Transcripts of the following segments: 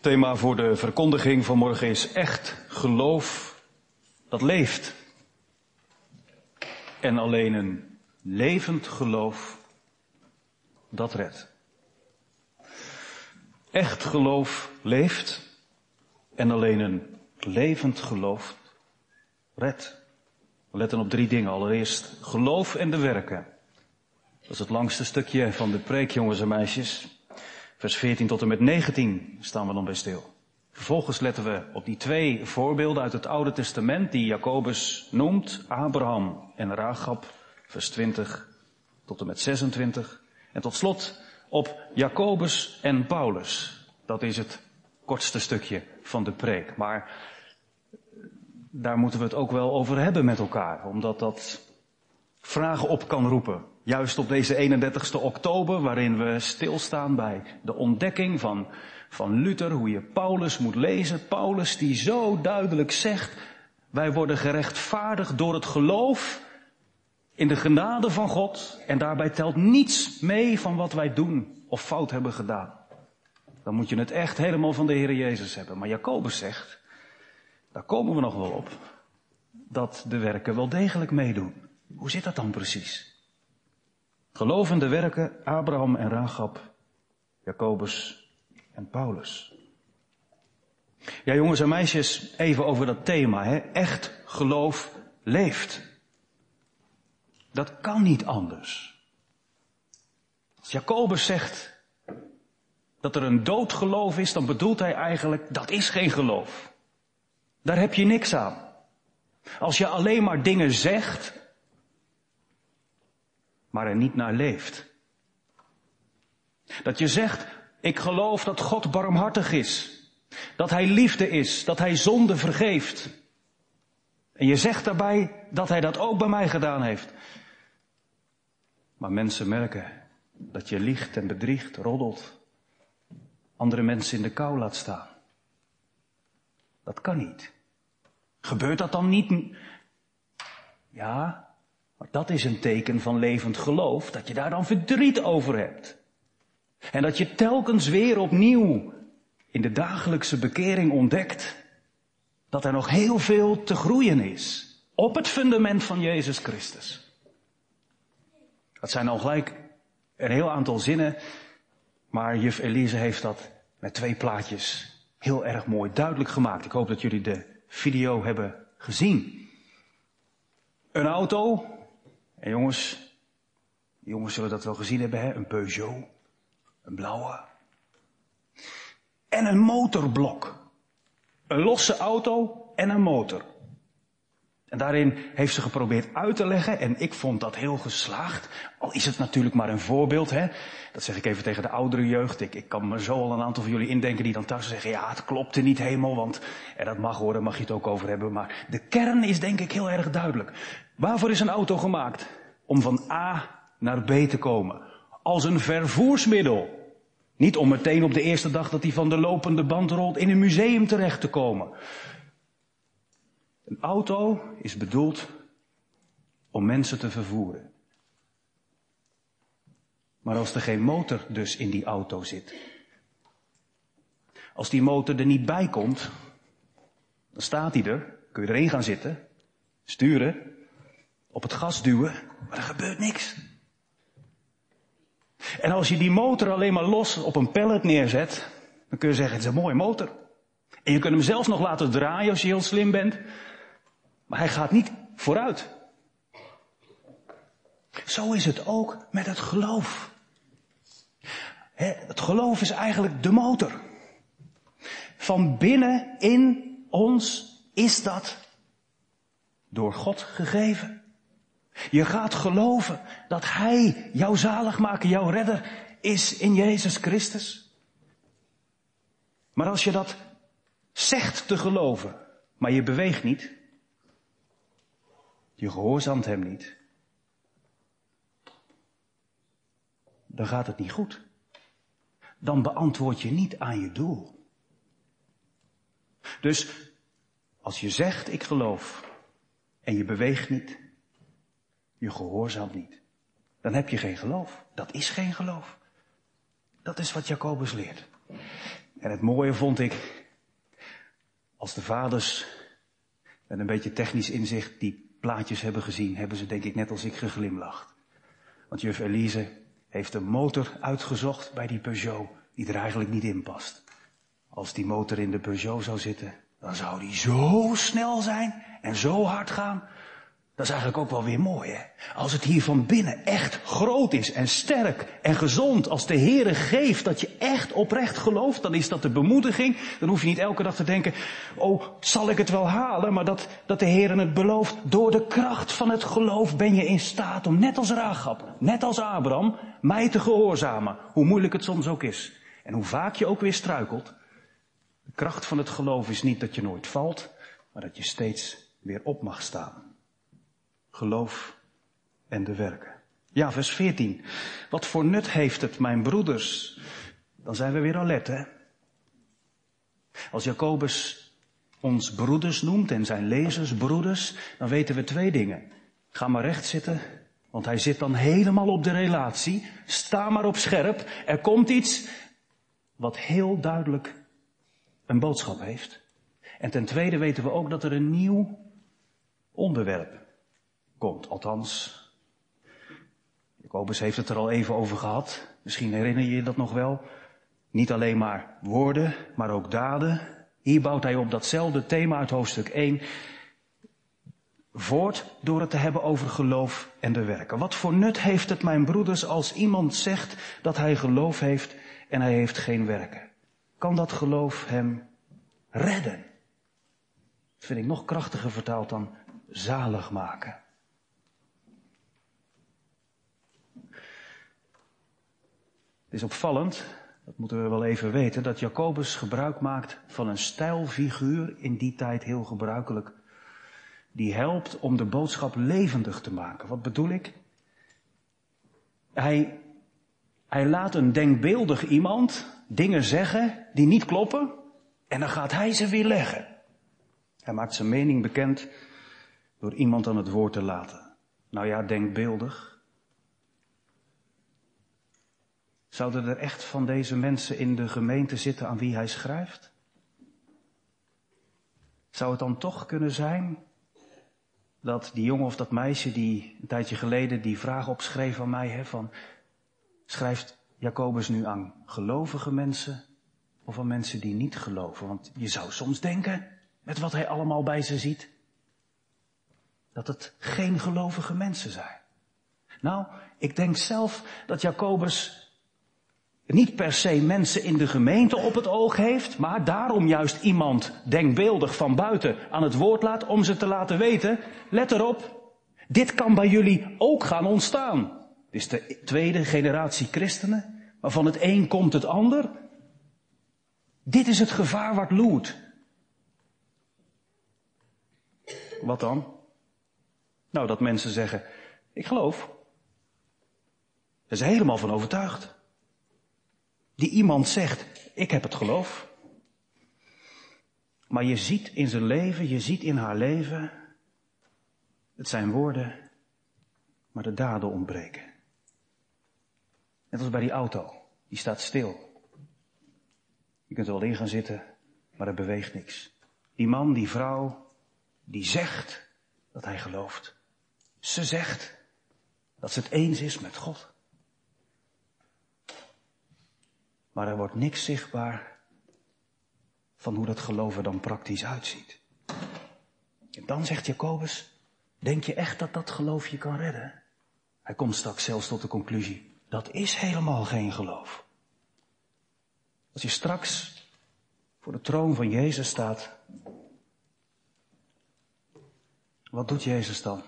Thema voor de verkondiging van morgen is echt geloof dat leeft. En alleen een levend geloof dat redt. Echt geloof leeft en alleen een levend geloof redt. We letten op drie dingen. Allereerst geloof en de werken. Dat is het langste stukje van de preek, jongens en meisjes. Vers 14 tot en met 19 staan we dan bij stil. Vervolgens letten we op die twee voorbeelden uit het Oude Testament die Jacobus noemt, Abraham en Rahab, vers 20 tot en met 26. En tot slot op Jacobus en Paulus. Dat is het kortste stukje van de preek. Maar daar moeten we het ook wel over hebben met elkaar, omdat dat vragen op kan roepen. Juist op deze 31ste oktober, waarin we stilstaan bij de ontdekking van, van Luther, hoe je Paulus moet lezen. Paulus die zo duidelijk zegt, wij worden gerechtvaardigd door het geloof in de genade van God en daarbij telt niets mee van wat wij doen of fout hebben gedaan. Dan moet je het echt helemaal van de Heer Jezus hebben. Maar Jacobus zegt, daar komen we nog wel op, dat de werken wel degelijk meedoen. Hoe zit dat dan precies? Gelovende werken Abraham en Rahab, Jacobus en Paulus. Ja, jongens en meisjes, even over dat thema. Hè? Echt geloof leeft. Dat kan niet anders. Als Jacobus zegt dat er een doodgeloof is, dan bedoelt hij eigenlijk dat is geen geloof. Daar heb je niks aan. Als je alleen maar dingen zegt maar er niet naar leeft. Dat je zegt, ik geloof dat God barmhartig is. Dat Hij liefde is, dat Hij zonde vergeeft. En je zegt daarbij dat Hij dat ook bij mij gedaan heeft. Maar mensen merken dat je liegt en bedriegt, roddelt. Andere mensen in de kou laat staan. Dat kan niet. Gebeurt dat dan niet? Ja, maar dat is een teken van levend geloof, dat je daar dan verdriet over hebt. En dat je telkens weer opnieuw in de dagelijkse bekering ontdekt dat er nog heel veel te groeien is op het fundament van Jezus Christus. Dat zijn al gelijk een heel aantal zinnen, maar juf Elise heeft dat met twee plaatjes heel erg mooi duidelijk gemaakt. Ik hoop dat jullie de video hebben gezien. Een auto, en jongens, jongens zullen dat wel gezien hebben, hè? Een Peugeot. Een blauwe. En een motorblok. Een losse auto en een motor. En daarin heeft ze geprobeerd uit te leggen en ik vond dat heel geslaagd. Al is het natuurlijk maar een voorbeeld, hè. Dat zeg ik even tegen de oudere jeugd. Ik, ik kan me zo al een aantal van jullie indenken die dan thuis zeggen, ja, het klopte niet helemaal, want, en dat mag horen, mag je het ook over hebben. Maar de kern is denk ik heel erg duidelijk. Waarvoor is een auto gemaakt? Om van A naar B te komen. Als een vervoersmiddel. Niet om meteen op de eerste dag dat hij van de lopende band rolt in een museum terecht te komen. Een auto is bedoeld om mensen te vervoeren. Maar als er geen motor dus in die auto zit, als die motor er niet bij komt, dan staat hij er, kun je erin gaan zitten, sturen, op het gas duwen, maar er gebeurt niks. En als je die motor alleen maar los op een pallet neerzet, dan kun je zeggen, het is een mooie motor. En je kunt hem zelfs nog laten draaien als je heel slim bent. Maar hij gaat niet vooruit. Zo is het ook met het geloof. Het geloof is eigenlijk de motor. Van binnen in ons is dat door God gegeven. Je gaat geloven dat Hij, jouw zaligmaker, jouw redder, is in Jezus Christus. Maar als je dat zegt te geloven, maar je beweegt niet, je gehoorzaamt Hem niet, dan gaat het niet goed. Dan beantwoord je niet aan je doel. Dus als je zegt ik geloof en je beweegt niet, je gehoorzaamt niet. Dan heb je geen geloof. Dat is geen geloof. Dat is wat Jacobus leert. En het mooie vond ik, als de vaders met een beetje technisch inzicht die plaatjes hebben gezien, hebben ze denk ik net als ik geglimlacht. Want juf Elise heeft een motor uitgezocht bij die Peugeot die er eigenlijk niet in past. Als die motor in de Peugeot zou zitten, dan zou die zo snel zijn en zo hard gaan dat is eigenlijk ook wel weer mooi, hè? Als het hier van binnen echt groot is en sterk en gezond, als de Heere geeft dat je echt oprecht gelooft, dan is dat de bemoediging. Dan hoef je niet elke dag te denken, oh, zal ik het wel halen? Maar dat, dat de Heere het belooft, door de kracht van het geloof ben je in staat om net als Rahab, net als Abraham, mij te gehoorzamen. Hoe moeilijk het soms ook is. En hoe vaak je ook weer struikelt. De kracht van het geloof is niet dat je nooit valt, maar dat je steeds weer op mag staan geloof en de werken. Ja, vers 14. Wat voor nut heeft het, mijn broeders? Dan zijn we weer alert, hè? Als Jacobus ons broeders noemt en zijn lezers broeders, dan weten we twee dingen. Ga maar recht zitten, want hij zit dan helemaal op de relatie. Sta maar op scherp. Er komt iets wat heel duidelijk een boodschap heeft. En ten tweede weten we ook dat er een nieuw onderwerp komt. Althans, Jacobus heeft het er al even over gehad. Misschien herinner je je dat nog wel. Niet alleen maar woorden, maar ook daden. Hier bouwt hij op datzelfde thema uit hoofdstuk 1 voort door het te hebben over geloof en de werken. Wat voor nut heeft het, mijn broeders, als iemand zegt dat hij geloof heeft en hij heeft geen werken? Kan dat geloof hem redden? Dat vind ik nog krachtiger vertaald dan zalig maken. Het is opvallend, dat moeten we wel even weten, dat Jacobus gebruik maakt van een stijlfiguur, in die tijd heel gebruikelijk, die helpt om de boodschap levendig te maken. Wat bedoel ik? Hij, hij laat een denkbeeldig iemand dingen zeggen die niet kloppen en dan gaat hij ze weer leggen. Hij maakt zijn mening bekend door iemand aan het woord te laten. Nou ja, denkbeeldig. Zouden er echt van deze mensen in de gemeente zitten aan wie hij schrijft? Zou het dan toch kunnen zijn dat die jongen of dat meisje die een tijdje geleden die vraag opschreef aan mij, hè, van schrijft Jacobus nu aan gelovige mensen of aan mensen die niet geloven? Want je zou soms denken, met wat hij allemaal bij ze ziet, dat het geen gelovige mensen zijn. Nou, ik denk zelf dat Jacobus niet per se mensen in de gemeente op het oog heeft, maar daarom juist iemand denkbeeldig van buiten aan het woord laat om ze te laten weten, let erop, dit kan bij jullie ook gaan ontstaan. Het is de tweede generatie christenen, maar van het een komt het ander. Dit is het gevaar wat loert. Wat dan? Nou, dat mensen zeggen, ik geloof. Daar zijn helemaal van overtuigd die iemand zegt, ik heb het geloof. Maar je ziet in zijn leven, je ziet in haar leven, het zijn woorden, maar de daden ontbreken. Net als bij die auto, die staat stil. Je kunt er wel in gaan zitten, maar er beweegt niks. Die man, die vrouw, die zegt dat hij gelooft. Ze zegt dat ze het eens is met God. Maar er wordt niks zichtbaar van hoe dat geloven dan praktisch uitziet. En dan zegt Jacobus, denk je echt dat dat geloof je kan redden? Hij komt straks zelfs tot de conclusie, dat is helemaal geen geloof. Als je straks voor de troon van Jezus staat, wat doet Jezus dan?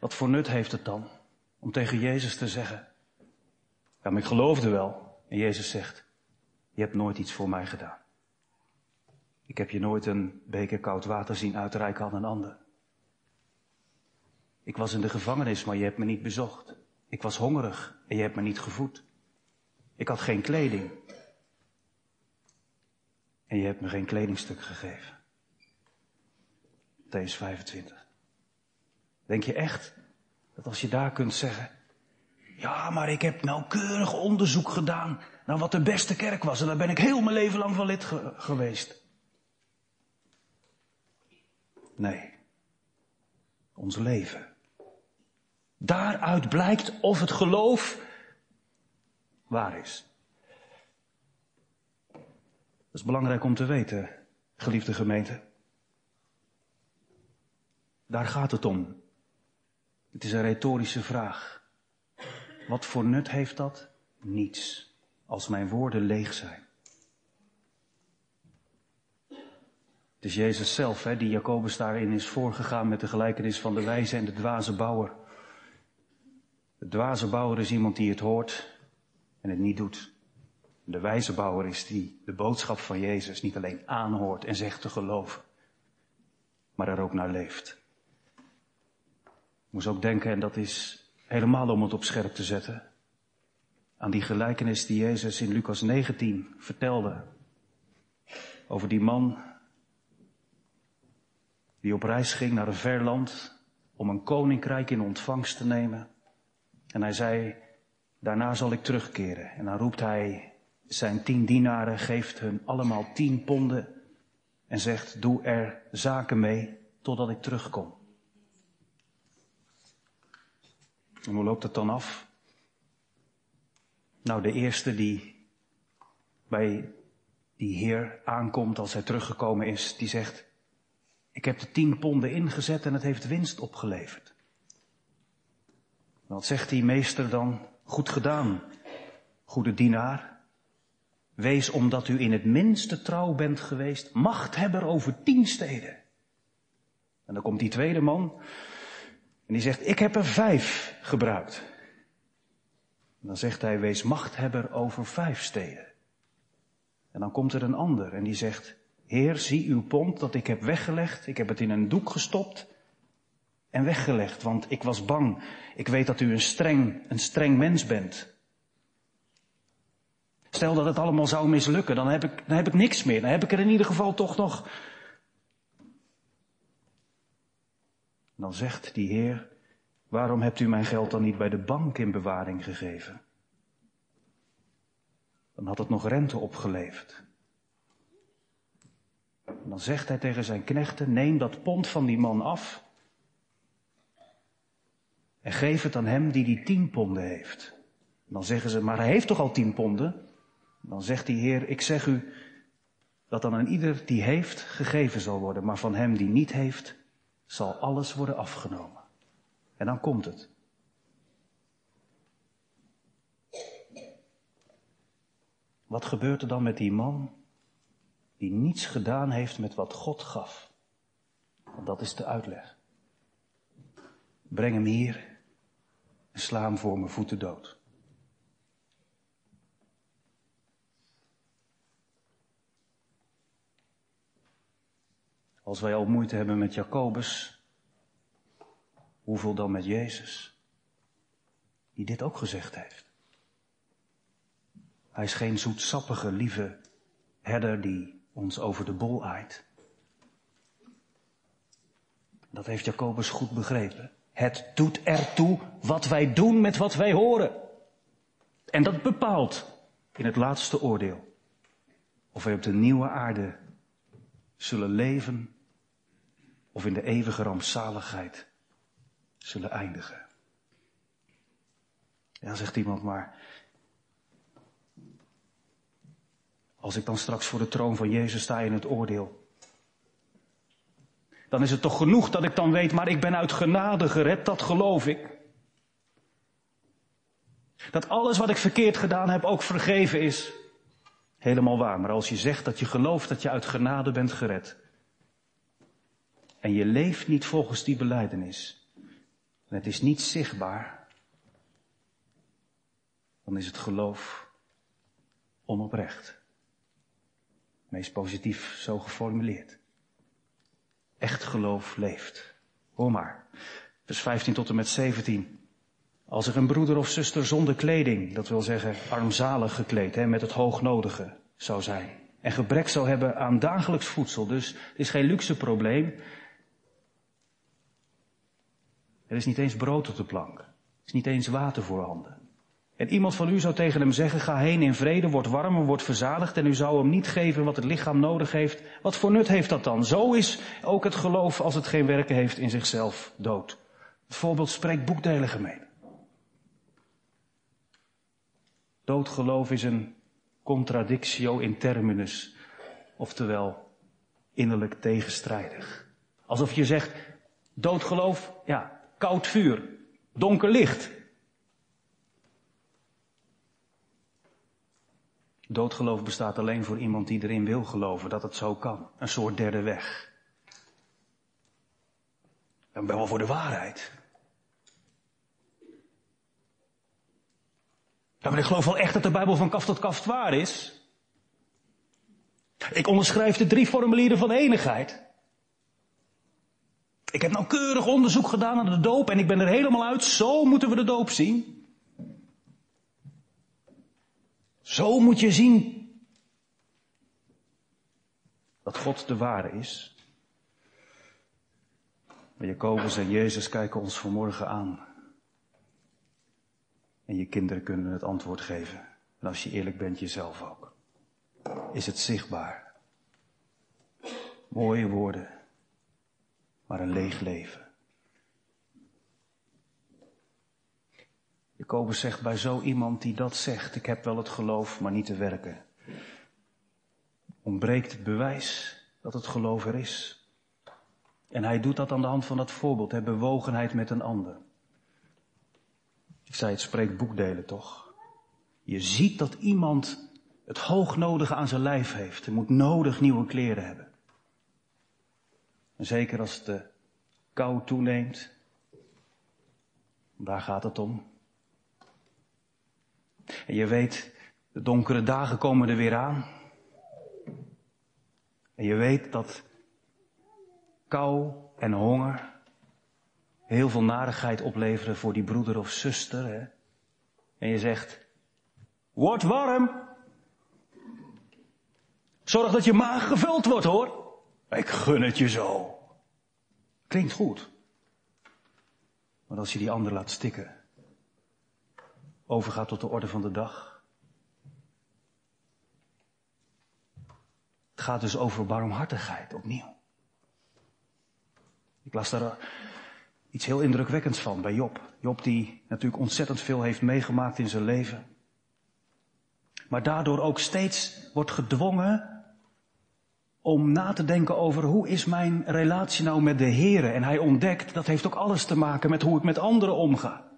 Wat voor nut heeft het dan om tegen Jezus te zeggen, ja, maar ik geloofde wel. En Jezus zegt, je hebt nooit iets voor mij gedaan. Ik heb je nooit een beker koud water zien uitreiken aan een ander. Ik was in de gevangenis, maar je hebt me niet bezocht. Ik was hongerig en je hebt me niet gevoed. Ik had geen kleding. En je hebt me geen kledingstuk gegeven. Matthäus 25. Denk je echt dat als je daar kunt zeggen, Ja, maar ik heb nauwkeurig onderzoek gedaan naar wat de beste kerk was. En daar ben ik heel mijn leven lang van lid geweest. Nee. Ons leven. Daaruit blijkt of het geloof waar is. Dat is belangrijk om te weten, geliefde gemeente. Daar gaat het om. Het is een retorische vraag. Wat voor nut heeft dat? Niets, als mijn woorden leeg zijn. Het is Jezus zelf, hè, die Jacobus daarin is voorgegaan met de gelijkenis van de wijze en de dwaze bouwer. De dwaze bouwer is iemand die het hoort en het niet doet. De wijze bouwer is die de boodschap van Jezus niet alleen aanhoort en zegt te geloven, maar er ook naar leeft. Moest ook denken, en dat is helemaal om het op scherp te zetten, aan die gelijkenis die Jezus in Lucas 19 vertelde. Over die man die op reis ging naar een ver land om een koninkrijk in ontvangst te nemen. En hij zei, daarna zal ik terugkeren. En dan roept hij zijn tien dienaren, geeft hun allemaal tien ponden en zegt, doe er zaken mee totdat ik terugkom. En hoe loopt het dan af? Nou, de eerste die bij die Heer aankomt als hij teruggekomen is, die zegt, ik heb de tien ponden ingezet en het heeft winst opgeleverd. Wat zegt die meester dan? Goed gedaan, goede dienaar. Wees omdat u in het minste trouw bent geweest, machthebber over tien steden. En dan komt die tweede man en die zegt, ik heb er vijf gebruikt. En dan zegt hij, wees machthebber over vijf steden. En dan komt er een ander en die zegt, Heer, zie uw pond dat ik heb weggelegd. Ik heb het in een doek gestopt en weggelegd, want ik was bang. Ik weet dat u een streng, een streng mens bent. Stel dat het allemaal zou mislukken, dan heb, ik, dan heb ik niks meer. Dan heb ik er in ieder geval toch nog. Dan zegt die Heer, waarom hebt u mijn geld dan niet bij de bank in bewaring gegeven? Dan had het nog rente opgeleverd. En dan zegt hij tegen zijn knechten, neem dat pond van die man af en geef het aan hem die die tien ponden heeft. En dan zeggen ze, maar hij heeft toch al tien ponden? Dan zegt die Heer, ik zeg u dat dan aan ieder die heeft gegeven zal worden, maar van hem die niet heeft, zal alles worden afgenomen. En dan komt het. Wat gebeurt er dan met die man die niets gedaan heeft met wat God gaf. Dat is de uitleg. Breng hem hier en sla hem voor mijn voeten dood. Als wij al moeite hebben met Jacobus, hoeveel dan met Jezus, die dit ook gezegd heeft? Hij is geen zoetsappige, lieve herder die ons over de bol aait. Dat heeft Jacobus goed begrepen. Het doet ertoe wat wij doen met wat wij horen. En dat bepaalt in het laatste oordeel of wij op de nieuwe aarde zullen leven of in de eeuwige rampzaligheid zullen eindigen. Ja, zegt iemand maar, Als ik dan straks voor de troon van Jezus sta in het oordeel. Dan is het toch genoeg dat ik dan weet, maar ik ben uit genade gered, dat geloof ik. Dat alles wat ik verkeerd gedaan heb ook vergeven is. Helemaal waar, maar als je zegt dat je gelooft dat je uit genade bent gered. En je leeft niet volgens die beleidenis. En het is niet zichtbaar. Dan is het geloof onoprecht. Meest positief zo geformuleerd. Echt geloof leeft. Hoor maar. Vers 15 tot en met 17. Als er een broeder of zuster zonder kleding, dat wil zeggen armzalig gekleed, hè, met het hoognodige zou zijn. En gebrek zou hebben aan dagelijks voedsel. Dus het is geen luxe probleem. Er is niet eens brood op de plank. Er is niet eens water voorhanden. En iemand van u zou tegen hem zeggen, ga heen in vrede, word warm word verzadigd en u zou hem niet geven wat het lichaam nodig heeft. Wat voor nut heeft dat dan? Zo is ook het geloof als het geen werken heeft in zichzelf dood. Het voorbeeld spreekt boekdelen gemeen. Doodgeloof is een contradictio in terminus, oftewel innerlijk tegenstrijdig. Alsof je zegt, doodgeloof, ja, koud vuur, donker licht. Doodgeloof bestaat alleen voor iemand die erin wil geloven dat het zo kan. Een soort derde weg. Ik ben wel voor de waarheid. Ja, maar ik geloof wel echt dat de Bijbel van kaf tot kaft waar is. Ik onderschrijf de drie formulieren van eenigheid. Ik heb nauwkeurig onderzoek gedaan naar de doop en ik ben er helemaal uit. Zo moeten we de doop zien. Zo moet je zien dat God de ware is. Maar Jacobus en Jezus kijken ons vanmorgen aan. En je kinderen kunnen het antwoord geven. En als je eerlijk bent, jezelf ook. Is het zichtbaar? Mooie woorden, maar een leeg leven. Jacobus zegt bij zo iemand die dat zegt, ik heb wel het geloof, maar niet te werken. Ontbreekt het bewijs dat het geloof er is. En hij doet dat aan de hand van dat voorbeeld, hè, bewogenheid met een ander. Ik zei, het spreekt boekdelen toch? Je ziet dat iemand het hoognodige aan zijn lijf heeft. Hij moet nodig nieuwe kleren hebben. Zeker als de kou toeneemt, daar gaat het om. En je weet, de donkere dagen komen er weer aan. En je weet dat kou en honger heel veel narigheid opleveren voor die broeder of zuster. Hè? En je zegt, word warm. Zorg dat je maag gevuld wordt hoor. Ik gun het je zo. Klinkt goed. Maar als je die ander laat stikken, overgaat tot de orde van de dag. Het gaat dus over barmhartigheid opnieuw. Ik las daar iets heel indrukwekkends van bij Job. Job die natuurlijk ontzettend veel heeft meegemaakt in zijn leven. Maar daardoor ook steeds wordt gedwongen om na te denken over hoe is mijn relatie nou met de Heer. En hij ontdekt, dat heeft ook alles te maken met hoe ik met anderen omga.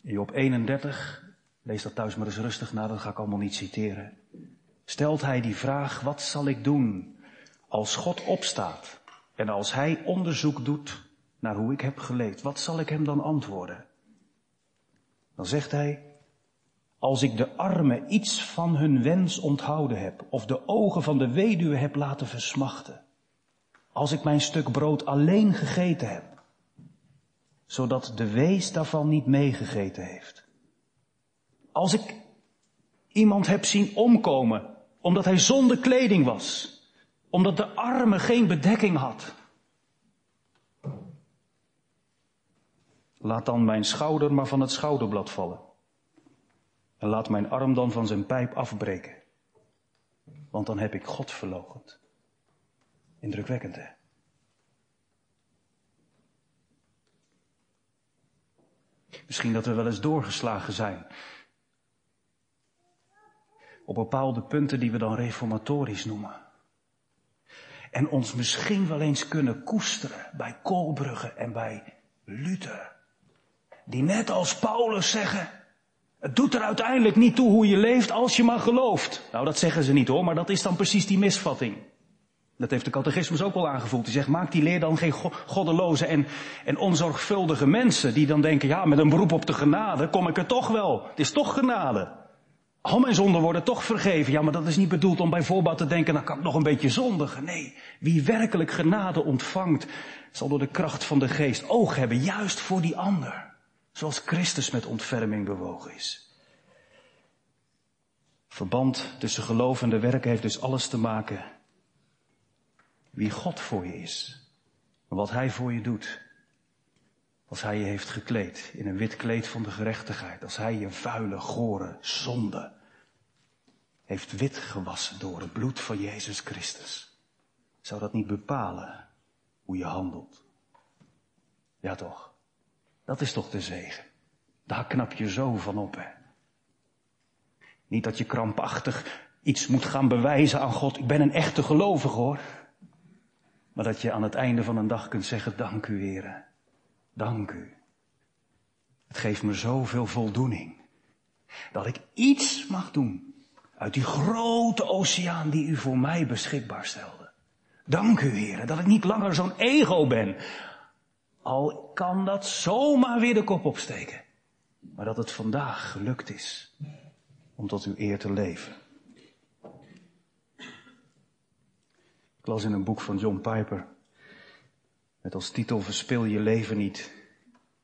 Job 31, lees dat thuis maar eens rustig na, dat ga ik allemaal niet citeren. Stelt hij die vraag, wat zal ik doen als God opstaat en als hij onderzoek doet naar hoe ik heb geleefd, wat zal ik hem dan antwoorden? Dan zegt hij, als ik de armen iets van hun wens onthouden heb, of de ogen van de weduwe heb laten versmachten, als ik mijn stuk brood alleen gegeten heb, zodat de wees daarvan niet meegegeten heeft. Als ik iemand heb zien omkomen, omdat hij zonder kleding was, omdat de arme geen bedekking had. Laat dan mijn schouder maar van het schouderblad vallen. En laat mijn arm dan van zijn pijp afbreken. Want dan heb ik God verlogend. Indrukwekkend, hè? Misschien dat we wel eens doorgeslagen zijn. Op bepaalde punten die we dan reformatorisch noemen. En ons misschien wel eens kunnen koesteren bij Koolbrugge en bij Luther. Die net als Paulus zeggen, het doet er uiteindelijk niet toe hoe je leeft als je maar gelooft. Nou, dat zeggen ze niet hoor, maar dat is dan precies die misvatting. Dat heeft de catechismus ook wel aangevoeld. Die zegt, maak die leer dan geen goddeloze en, en onzorgvuldige mensen. Die dan denken, ja, met een beroep op de genade kom ik er toch wel. Het is toch genade. Al mijn zonden worden toch vergeven. Ja, maar dat is niet bedoeld om bijvoorbeeld te denken, dan kan ik nog een beetje zondigen. Nee, wie werkelijk genade ontvangt, zal door de kracht van de geest oog hebben, juist voor die ander. Zoals Christus met ontferming bewogen is. Verband tussen geloof en de werken heeft dus alles te maken wie God voor je is. Wat Hij voor je doet. Als hij je heeft gekleed in een wit kleed van de gerechtigheid. Als hij je vuile, gore zonde heeft wit gewassen door het bloed van Jezus Christus. Zou dat niet bepalen hoe je handelt? Ja toch? Dat is toch de zegen. Daar knap je zo van op, hè? Niet dat je krampachtig iets moet gaan bewijzen aan God. Ik ben een echte gelovige hoor. Maar dat je aan het einde van een dag kunt zeggen, dank u heren. Dank u. Het geeft me zoveel voldoening. Dat ik iets mag doen uit die grote oceaan die u voor mij beschikbaar stelde. Dank u heren, dat ik niet langer zo'n ego ben. Al kan dat zomaar weer de kop opsteken. Maar dat het vandaag gelukt is om tot uw eer te leven. Ik las in een boek van John Piper, met als titel Verspil je leven niet,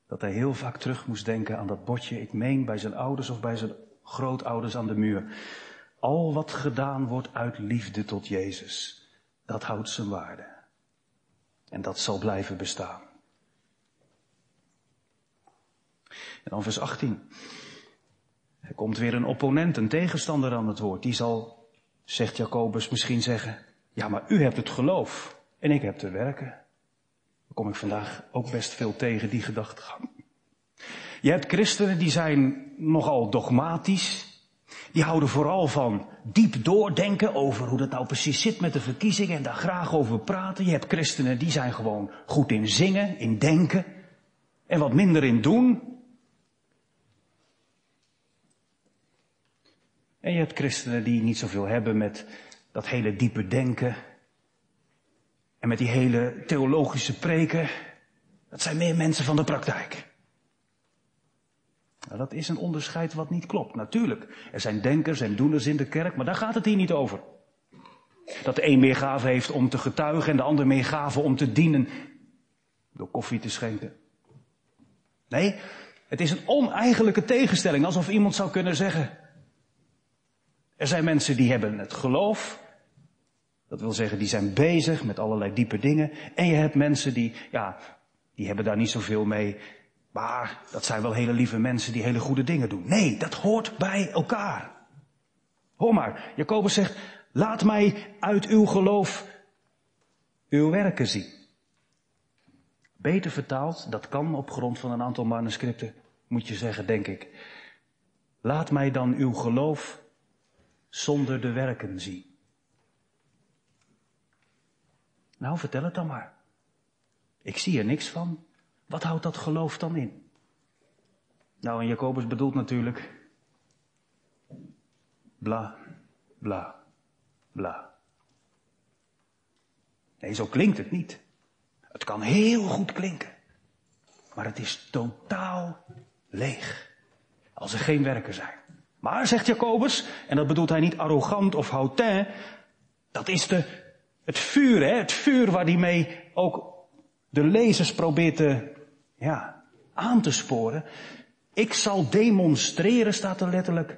dat hij heel vaak terug moest denken aan dat bordje, ik meen bij zijn ouders of bij zijn grootouders aan de muur. Al wat gedaan wordt uit liefde tot Jezus, dat houdt zijn waarde. En dat zal blijven bestaan. En dan vers 18. Er komt weer een opponent, een tegenstander aan het woord. Die zal, zegt Jacobus, misschien zeggen, ja maar u hebt het geloof en ik heb te werken. Daar kom ik vandaag ook best veel tegen, die gedachtegang. Je hebt christenen die zijn nogal dogmatisch. Die houden vooral van diep doordenken over hoe dat nou precies zit met de verkiezingen en daar graag over praten. Je hebt christenen die zijn gewoon goed in zingen, in denken en wat minder in doen. En je hebt christenen die niet zoveel hebben met dat hele diepe denken. En met die hele theologische preken. Dat zijn meer mensen van de praktijk. Nou, dat is een onderscheid wat niet klopt. Natuurlijk, er zijn denkers en doeners in de kerk, maar daar gaat het hier niet over. Dat de een meer gave heeft om te getuigen en de ander meer gave om te dienen. Door koffie te schenken. Nee, het is een oneigenlijke tegenstelling. Alsof iemand zou kunnen zeggen, er zijn mensen die hebben het geloof. Dat wil zeggen, die zijn bezig met allerlei diepe dingen. En je hebt mensen die, ja, die hebben daar niet zoveel mee. Maar dat zijn wel hele lieve mensen die hele goede dingen doen. Nee, dat hoort bij elkaar. Hoor maar, Jacobus zegt, laat mij uit uw geloof uw werken zien. Beter vertaald, dat kan op grond van een aantal manuscripten, moet je zeggen, denk ik. Laat mij dan uw geloof zonder de werken zie. Nou, vertel het dan maar. Ik zie er niks van. Wat houdt dat geloof dan in? Nou, en Jacobus bedoelt natuurlijk bla, bla, bla. Nee, zo klinkt het niet. Het kan heel goed klinken. Maar het is totaal leeg. Als er geen werken zijn. Maar, zegt Jacobus, en dat bedoelt hij niet arrogant of hautain, dat is de, het vuur, hè, het vuur waar hij mee ook de lezers probeert te, ja, aan te sporen. Ik zal demonstreren, staat er letterlijk.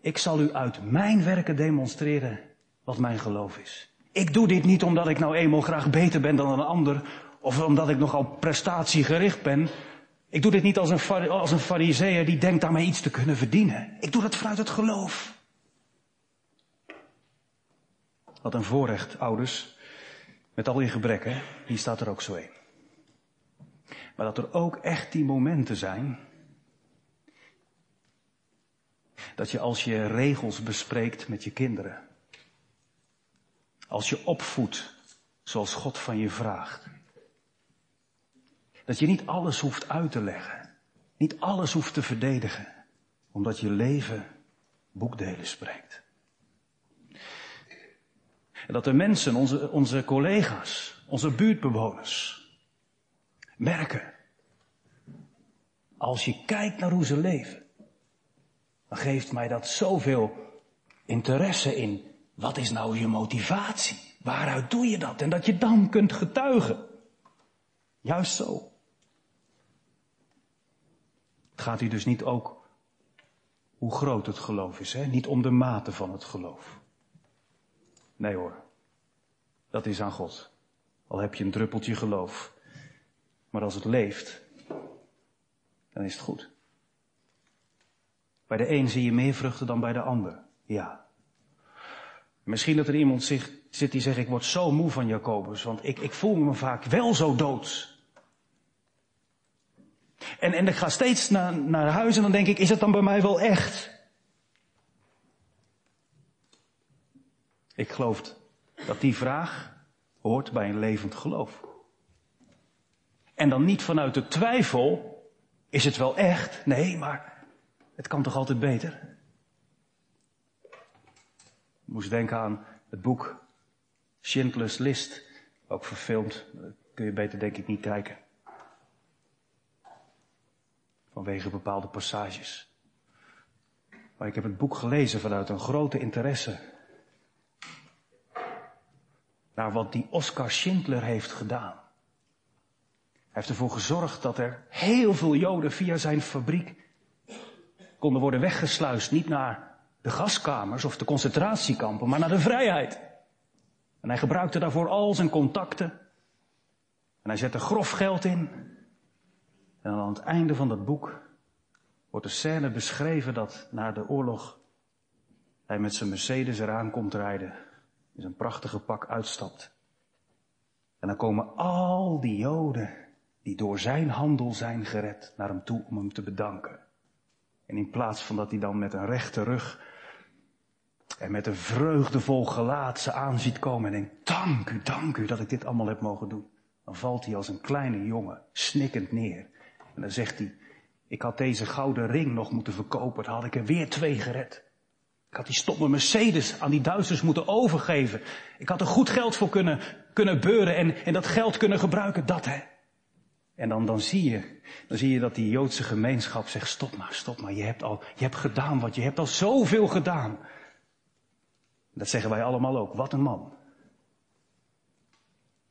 Ik zal u uit mijn werken demonstreren wat mijn geloof is. Ik doe dit niet omdat ik nou eenmaal graag beter ben dan een ander, of omdat ik nogal prestatiegericht ben, ik doe dit niet als een, als een die denkt daarmee iets te kunnen verdienen. Ik doe dat vanuit het geloof. Wat een voorrecht, ouders, met al je gebreken, hier staat er ook zo een. Maar dat er ook echt die momenten zijn, dat je als je regels bespreekt met je kinderen, als je opvoedt zoals God van je vraagt, dat je niet alles hoeft uit te leggen. Niet alles hoeft te verdedigen. Omdat je leven boekdelen spreekt. En dat de mensen, onze, onze collega's, onze buurtbewoners, merken. Als je kijkt naar hoe ze leven, dan geeft mij dat zoveel interesse in. Wat is nou je motivatie? Waaruit doe je dat? En dat je dan kunt getuigen. Juist zo. Gaat hier dus niet ook hoe groot het geloof is, hè? niet om de mate van het geloof. Nee hoor, dat is aan God. Al heb je een druppeltje geloof. Maar als het leeft, dan is het goed. Bij de een zie je meer vruchten dan bij de ander. Ja. Misschien dat er iemand zit die zegt, ik word zo moe van Jacobus, want ik, ik voel me vaak wel zo doods. En, en ik ga steeds naar, naar huis en dan denk ik, is het dan bij mij wel echt? Ik geloof dat die vraag hoort bij een levend geloof. En dan niet vanuit de twijfel, is het wel echt? Nee, maar het kan toch altijd beter? Ik moest denken aan het boek Schindler's List, ook verfilmd. kun je beter denk ik niet kijken. Vanwege bepaalde passages. Maar ik heb het boek gelezen vanuit een grote interesse. Naar wat die Oscar Schindler heeft gedaan. Hij heeft ervoor gezorgd dat er heel veel Joden via zijn fabriek konden worden weggesluist. Niet naar de gaskamers of de concentratiekampen, maar naar de vrijheid. En hij gebruikte daarvoor al zijn contacten. En hij zette grof geld in. En aan het einde van dat boek wordt de scène beschreven dat na de oorlog hij met zijn Mercedes eraan komt rijden. In zijn prachtige pak uitstapt. En dan komen al die Joden die door zijn handel zijn gered naar hem toe om hem te bedanken. En in plaats van dat hij dan met een rechte rug en met een vreugdevol gelaat ze aan ziet komen en denkt, dank u, dank u dat ik dit allemaal heb mogen doen. Dan valt hij als een kleine jongen snikkend neer. En dan zegt hij, ik had deze gouden ring nog moeten verkopen, dan had ik er weer twee gered. Ik had die stomme Mercedes aan die Duitsers moeten overgeven. Ik had er goed geld voor kunnen, kunnen beuren en, en dat geld kunnen gebruiken, dat hè. En dan, dan, zie je, dan zie je dat die Joodse gemeenschap zegt, stop maar, stop maar, je hebt al, je hebt gedaan wat, je hebt al zoveel gedaan. Dat zeggen wij allemaal ook, wat een man.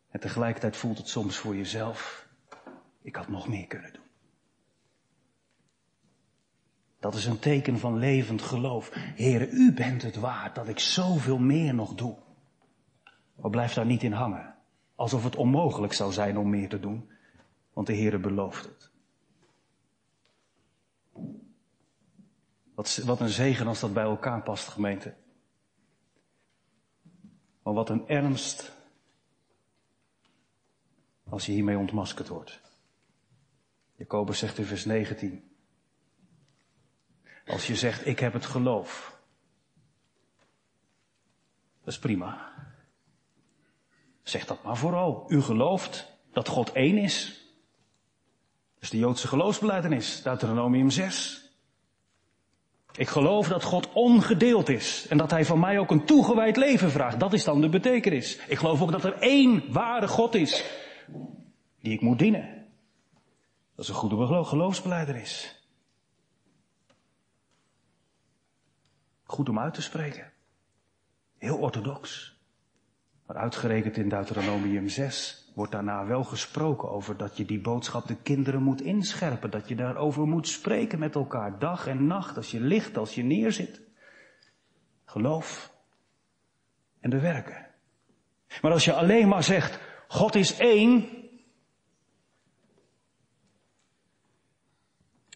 En tegelijkertijd voelt het soms voor jezelf, ik had nog meer kunnen doen. Dat is een teken van levend geloof. Heere, u bent het waard dat ik zoveel meer nog doe. Maar blijf daar niet in hangen. Alsof het onmogelijk zou zijn om meer te doen. Want de Heere belooft het. Wat, wat een zegen als dat bij elkaar past, gemeente. Maar wat een ernst als je hiermee ontmaskerd wordt. Jacobus zegt in vers 19. Als je zegt, ik heb het geloof. Dat is prima. Zeg dat maar vooral. U gelooft dat God één is. Dat is de Joodse geloofsbeleidenis, Deuteronomium 6. Ik geloof dat God ongedeeld is en dat Hij van mij ook een toegewijd leven vraagt. Dat is dan de betekenis. Ik geloof ook dat er één ware God is die ik moet dienen. Dat is een goede geloofsbeleidenis. Goed om uit te spreken. Heel orthodox. Maar uitgerekend in Deuteronomium 6 wordt daarna wel gesproken over dat je die boodschap de kinderen moet inscherpen. Dat je daarover moet spreken met elkaar, dag en nacht, als je ligt, als je neerzit. Geloof en de werken. Maar als je alleen maar zegt, God is één,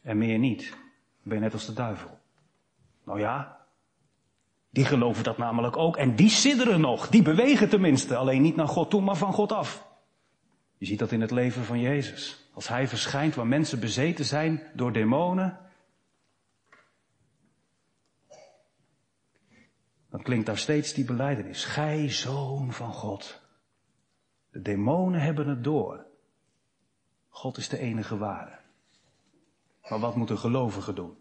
en meer niet, ben je net als de duivel. Nou ja, die geloven dat namelijk ook. En die sidderen nog. Die bewegen tenminste. Alleen niet naar God toe, maar van God af. Je ziet dat in het leven van Jezus. Als hij verschijnt waar mensen bezeten zijn door demonen. Dan klinkt daar steeds die beleidenis. Gij zoon van God. De demonen hebben het door. God is de enige ware. Maar wat moet een gelovige doen?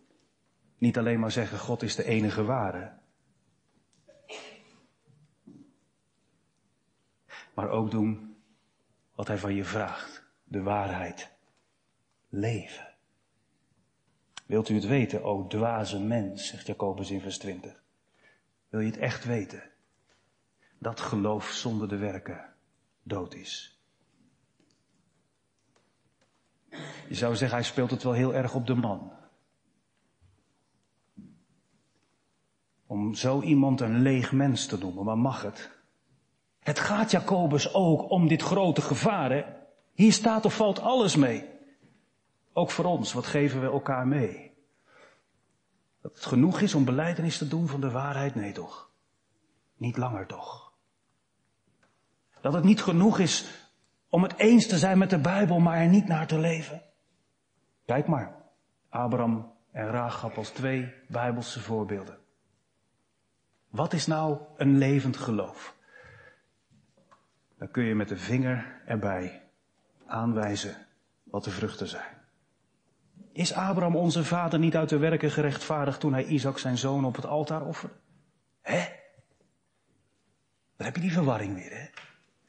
Niet alleen maar zeggen God is de enige ware. Maar ook doen wat hij van je vraagt. De waarheid. Leven. Wilt u het weten, o dwaze mens, zegt Jacobus in vers 20. Wil je het echt weten? Dat geloof zonder de werken dood is. Je zou zeggen, hij speelt het wel heel erg op de man. Om zo iemand een leeg mens te noemen, maar mag het? Het gaat Jacobus ook om dit grote gevaar. Hè? Hier staat of valt alles mee. Ook voor ons, wat geven we elkaar mee? Dat het genoeg is om beleidenis te doen van de waarheid? Nee toch. Niet langer toch. Dat het niet genoeg is om het eens te zijn met de Bijbel, maar er niet naar te leven? Kijk maar, Abraham en Rahab als twee Bijbelse voorbeelden. Wat is nou een levend geloof? Dan kun je met de vinger erbij aanwijzen wat de vruchten zijn. Is Abraham onze vader niet uit de werken gerechtvaardigd toen hij Isaac zijn zoon op het altaar offerde? Hè? Dan heb je die verwarring weer, hè?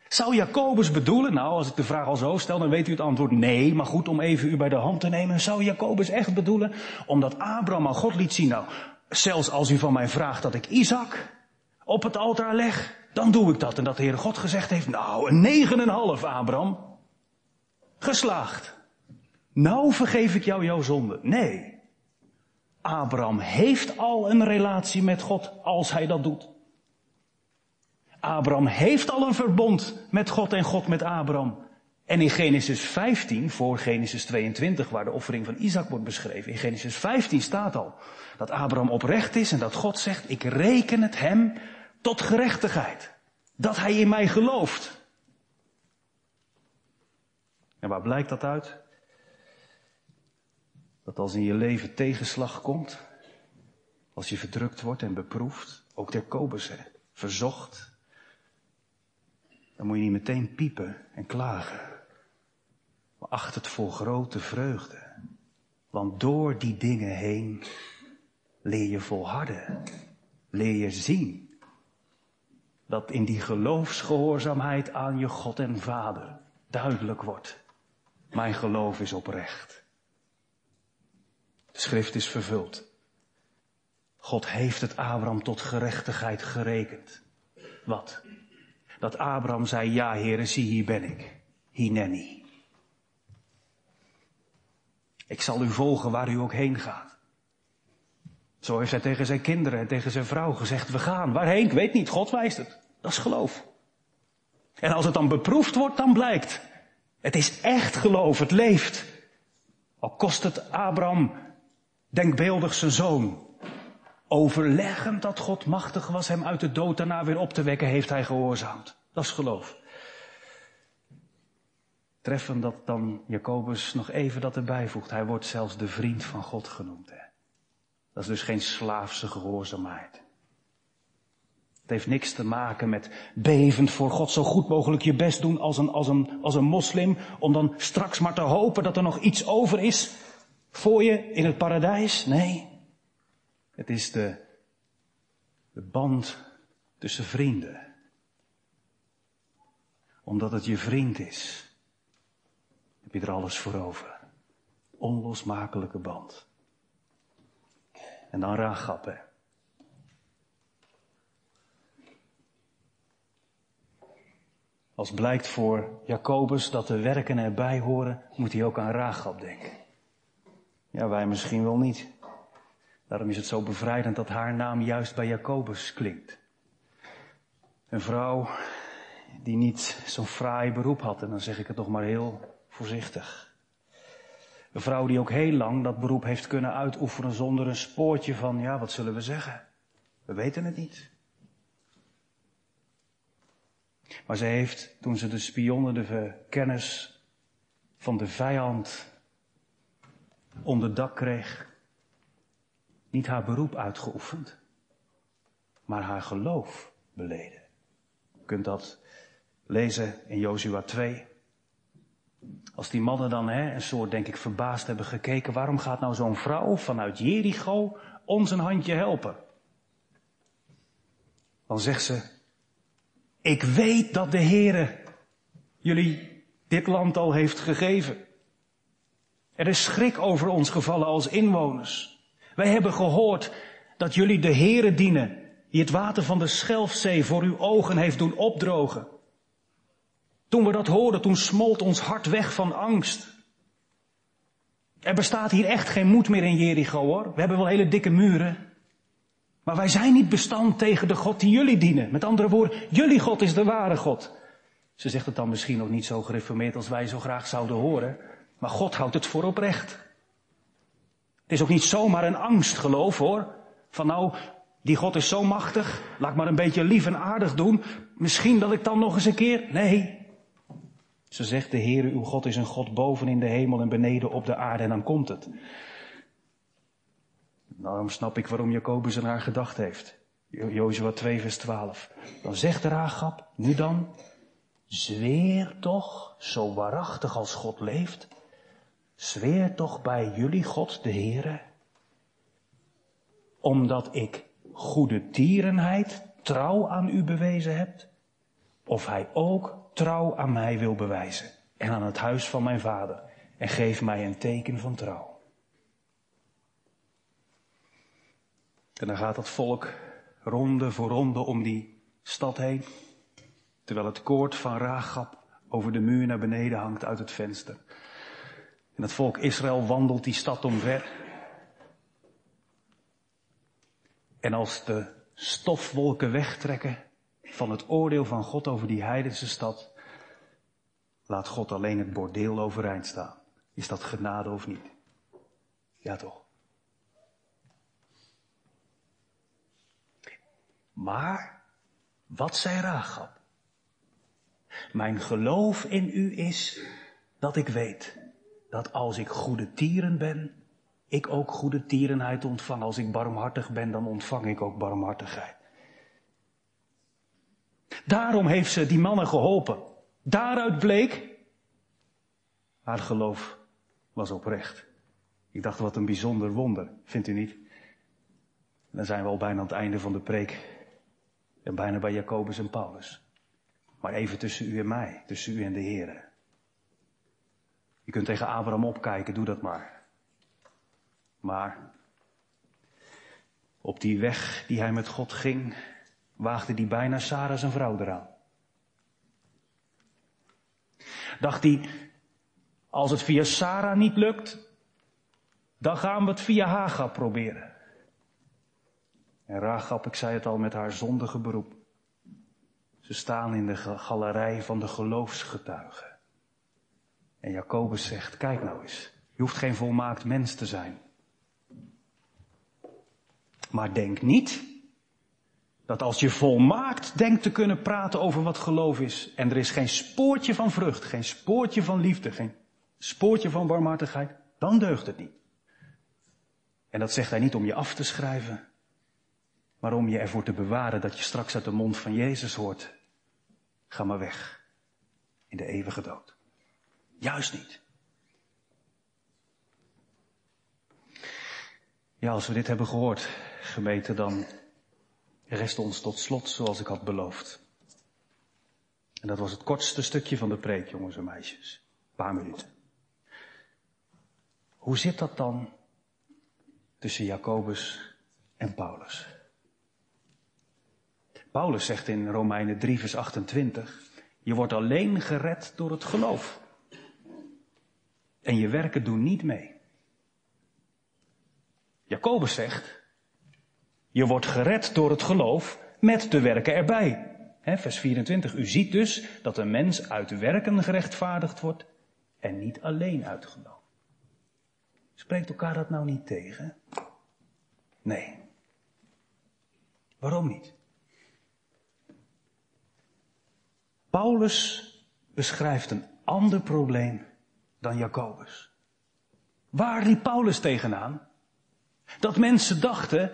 Zou Jacobus bedoelen, nou als ik de vraag al zo stel, dan weet u het antwoord nee, maar goed om even u bij de hand te nemen. Zou Jacobus echt bedoelen, omdat Abraham aan God liet zien, nou, zelfs als u van mij vraagt dat ik Isaac op het altaar leg, dan doe ik dat. En dat de Heere God gezegd heeft, nou, een negen en half, Abraham. Geslaagd. Nou vergeef ik jou jouw zonde. Nee. Abraham heeft al een relatie met God als hij dat doet. Abraham heeft al een verbond met God en God met Abraham. En in Genesis 15, voor Genesis 22, waar de offering van Isaac wordt beschreven, in Genesis 15 staat al dat Abraham oprecht is en dat God zegt, ik reken het hem tot gerechtigheid. Dat hij in mij gelooft. En waar blijkt dat uit? Dat als in je leven tegenslag komt, als je verdrukt wordt en beproefd, ook der Kobus, verzocht, dan moet je niet meteen piepen en klagen. Maar acht het voor grote vreugde. Want door die dingen heen leer je volharden. Leer je zien. Dat in die geloofsgehoorzaamheid aan je God en Vader duidelijk wordt. Mijn geloof is oprecht. De schrift is vervuld. God heeft het Abraham tot gerechtigheid gerekend. Wat? dat Abraham zei, ja heren, zie hier ben ik. Hineni. Ik zal u volgen waar u ook heen gaat. Zo heeft hij tegen zijn kinderen en tegen zijn vrouw gezegd, we gaan. Waarheen? Ik weet niet, God wijst het. Dat is geloof. En als het dan beproefd wordt, dan blijkt. Het is echt geloof, het leeft. Al kost het Abraham denkbeeldig zijn zoon. Overleggend dat God machtig was hem uit de dood daarna weer op te wekken, heeft hij gehoorzaamd. Dat is geloof. Treffen dat dan Jacobus nog even dat erbij voegt. Hij wordt zelfs de vriend van God genoemd. Hè? Dat is dus geen slaafse gehoorzaamheid. Het heeft niks te maken met bevend voor God zo goed mogelijk je best doen als een, als een, als een moslim. Om dan straks maar te hopen dat er nog iets over is voor je in het paradijs. Nee. Het is de, de band tussen vrienden. Omdat het je vriend is, heb je er alles voor over. Onlosmakelijke band. En dan Rachab, Als blijkt voor Jacobus dat de werken erbij horen, moet hij ook aan Rachab denken. Ja, wij misschien wel niet. Daarom is het zo bevrijdend dat haar naam juist bij Jacobus klinkt. Een vrouw die niet zo'n fraai beroep had, en dan zeg ik het nog maar heel voorzichtig. Een vrouw die ook heel lang dat beroep heeft kunnen uitoefenen zonder een spoortje van, ja, wat zullen we zeggen? We weten het niet. Maar ze heeft, toen ze de spionnen de kennis van de vijand onder dak kreeg, niet haar beroep uitgeoefend, maar haar geloof beleden. Je kunt dat lezen in Jozua 2. Als die mannen dan hè, een soort, denk ik, verbaasd hebben gekeken, waarom gaat nou zo'n vrouw vanuit Jericho ons een handje helpen? Dan zegt ze, ik weet dat de Heere jullie dit land al heeft gegeven. Er is schrik over ons gevallen als inwoners. Wij hebben gehoord dat jullie de Heere dienen, die het water van de Schelfzee voor uw ogen heeft doen opdrogen. Toen we dat hoorden, toen smolt ons hart weg van angst. Er bestaat hier echt geen moed meer in Jericho hoor. We hebben wel hele dikke muren. Maar wij zijn niet bestand tegen de God die jullie dienen. Met andere woorden, jullie God is de ware God. Ze zegt het dan misschien nog niet zo gereformeerd als wij zo graag zouden horen. Maar God houdt het voor oprecht. Het is ook niet zomaar een angstgeloof hoor. Van nou, die God is zo machtig, laat maar een beetje lief en aardig doen. Misschien dat ik dan nog eens een keer. Nee. Ze zegt, de Heere, uw God is een God boven in de hemel en beneden op de aarde en dan komt het. Daarom snap ik waarom Jacobus aan haar gedacht heeft. Jozua 2 vers 12. Dan zegt Rahab, nu dan, zweer toch, zo waarachtig als God leeft, zweer toch bij jullie God de Heere, omdat ik goede tierenheid trouw aan u bewezen heb, of hij ook trouw aan mij wil bewijzen en aan het huis van mijn vader en geef mij een teken van trouw. En dan gaat het volk ronde voor ronde om die stad heen, terwijl het koord van Ragab over de muur naar beneden hangt uit het venster. En het volk Israël wandelt die stad omver. En als de stofwolken wegtrekken van het oordeel van God over die heidense stad, laat God alleen het bordeel overeind staan. Is dat genade of niet? Ja toch? Maar, wat zei Rahab? Mijn geloof in u is dat ik weet dat als ik goede tieren ben, ik ook goede tierenheid ontvang. Als ik barmhartig ben, dan ontvang ik ook barmhartigheid. Daarom heeft ze die mannen geholpen. Daaruit bleek, haar geloof was oprecht. Ik dacht, wat een bijzonder wonder, vindt u niet? dan zijn we al bijna aan het einde van de preek. En bijna bij Jacobus en Paulus. Maar even tussen u en mij, tussen u en de Heer. Je kunt tegen Abraham opkijken, doe dat maar. Maar op die weg die hij met God ging, waagde hij bijna Sarah zijn vrouw eraan. Dacht hij, als het via Sarah niet lukt, dan gaan we het via Haga proberen. En ik zei het al, met haar zondige beroep. Ze staan in de galerij van de geloofsgetuigen. En Jacobus zegt, kijk nou eens, je hoeft geen volmaakt mens te zijn. Maar denk niet dat als je volmaakt denkt te kunnen praten over wat geloof is, en er is geen spoortje van vrucht, geen spoortje van liefde, geen spoortje van barmhartigheid, dan deugt het niet. En dat zegt hij niet om je af te schrijven, maar om je ervoor te bewaren dat je straks uit de mond van Jezus hoort. Ga maar weg in de eeuwige dood. Juist niet. Ja, als we dit hebben gehoord, gemeente, dan rest ons tot slot zoals ik had beloofd. En dat was het kortste stukje van de preek, jongens en meisjes. Een paar minuten. Hoe zit dat dan tussen Jacobus en Paulus? Paulus zegt in Romeinen 3, vers 28, je wordt alleen gered door het geloof. En je werken doen niet mee. Jacobus zegt, je wordt gered door het geloof met de werken erbij. vers 24, u ziet dus dat een mens uit werken gerechtvaardigd wordt en niet alleen uit geloof. Spreekt elkaar dat nou niet tegen? Nee. Waarom niet? Paulus beschrijft een ander probleem dan Jacobus. Waar liep Paulus tegenaan? Dat mensen dachten,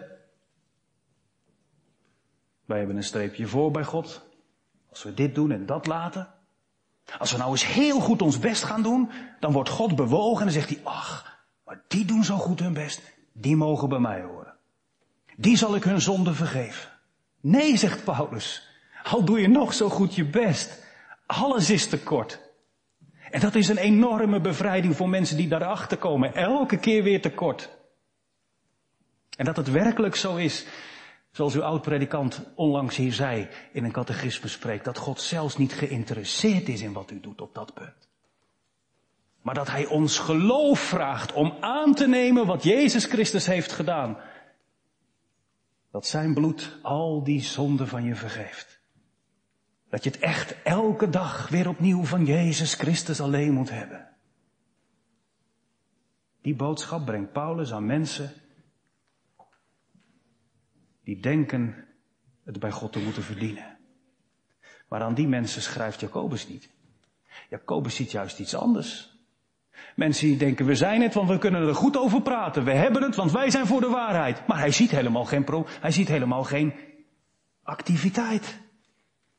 wij hebben een streepje voor bij God. Als we dit doen en dat laten. Als we nou eens heel goed ons best gaan doen, dan wordt God bewogen en dan zegt hij, ach, maar die doen zo goed hun best, die mogen bij mij horen. Die zal ik hun zonde vergeven. Nee, zegt Paulus. Al doe je nog zo goed je best. Alles is tekort. En dat is een enorme bevrijding voor mensen die daarachter komen. Elke keer weer tekort. En dat het werkelijk zo is, zoals uw oud-predikant onlangs hier zei in een catechisme spreekt, dat God zelfs niet geïnteresseerd is in wat u doet op dat punt. Maar dat Hij ons geloof vraagt om aan te nemen wat Jezus Christus heeft gedaan. Dat Zijn bloed al die zonden van je vergeeft. Dat je het echt elke dag weer opnieuw van Jezus Christus alleen moet hebben. Die boodschap brengt Paulus aan mensen die denken het bij God te moeten verdienen. Maar aan die mensen schrijft Jacobus niet. Jacobus ziet juist iets anders. Mensen die denken, we zijn het, want we kunnen er goed over praten. We hebben het, want wij zijn voor de waarheid. Maar hij ziet helemaal geen pro, hij ziet helemaal geen activiteit.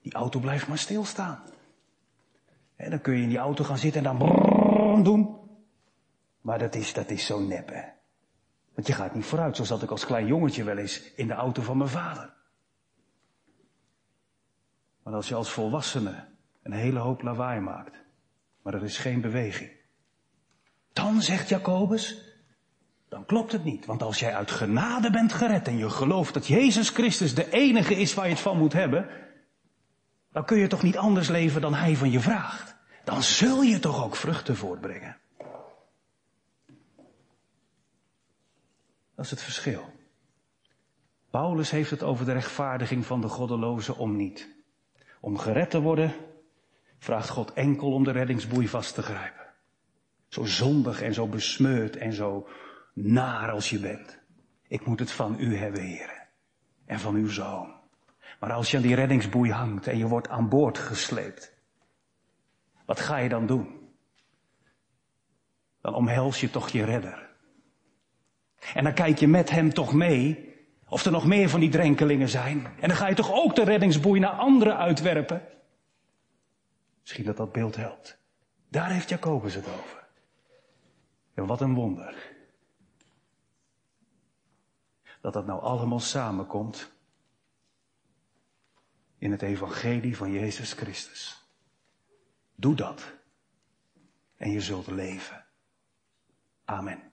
Die auto blijft maar stilstaan. En dan kun je in die auto gaan zitten en dan doen. Maar dat is, dat is zo nep, hè. Want je gaat niet vooruit, zo zat ik als klein jongetje wel eens in de auto van mijn vader. Maar als je als volwassene een hele hoop lawaai maakt, maar er is geen beweging, dan zegt Jacobus, dan klopt het niet. Want als jij uit genade bent gered en je gelooft dat Jezus Christus de enige is waar je het van moet hebben, dan kun je toch niet anders leven dan Hij van je vraagt. Dan zul je toch ook vruchten voortbrengen. Dat is het verschil. Paulus heeft het over de rechtvaardiging van de goddeloze om niet. Om gered te worden, vraagt God enkel om de reddingsboei vast te grijpen. Zo zondig en zo besmeurd en zo naar als je bent. Ik moet het van u hebben, heren. En van uw zoon. Maar als je aan die reddingsboei hangt en je wordt aan boord gesleept. Wat ga je dan doen? Dan omhels je toch je redder. En dan kijk je met hem toch mee of er nog meer van die drenkelingen zijn. En dan ga je toch ook de reddingsboei naar anderen uitwerpen. Misschien dat dat beeld helpt. Daar heeft Jacobus het over. En wat een wonder. Dat dat nou allemaal samenkomt in het evangelie van Jezus Christus. Doe dat en je zult leven. Amen.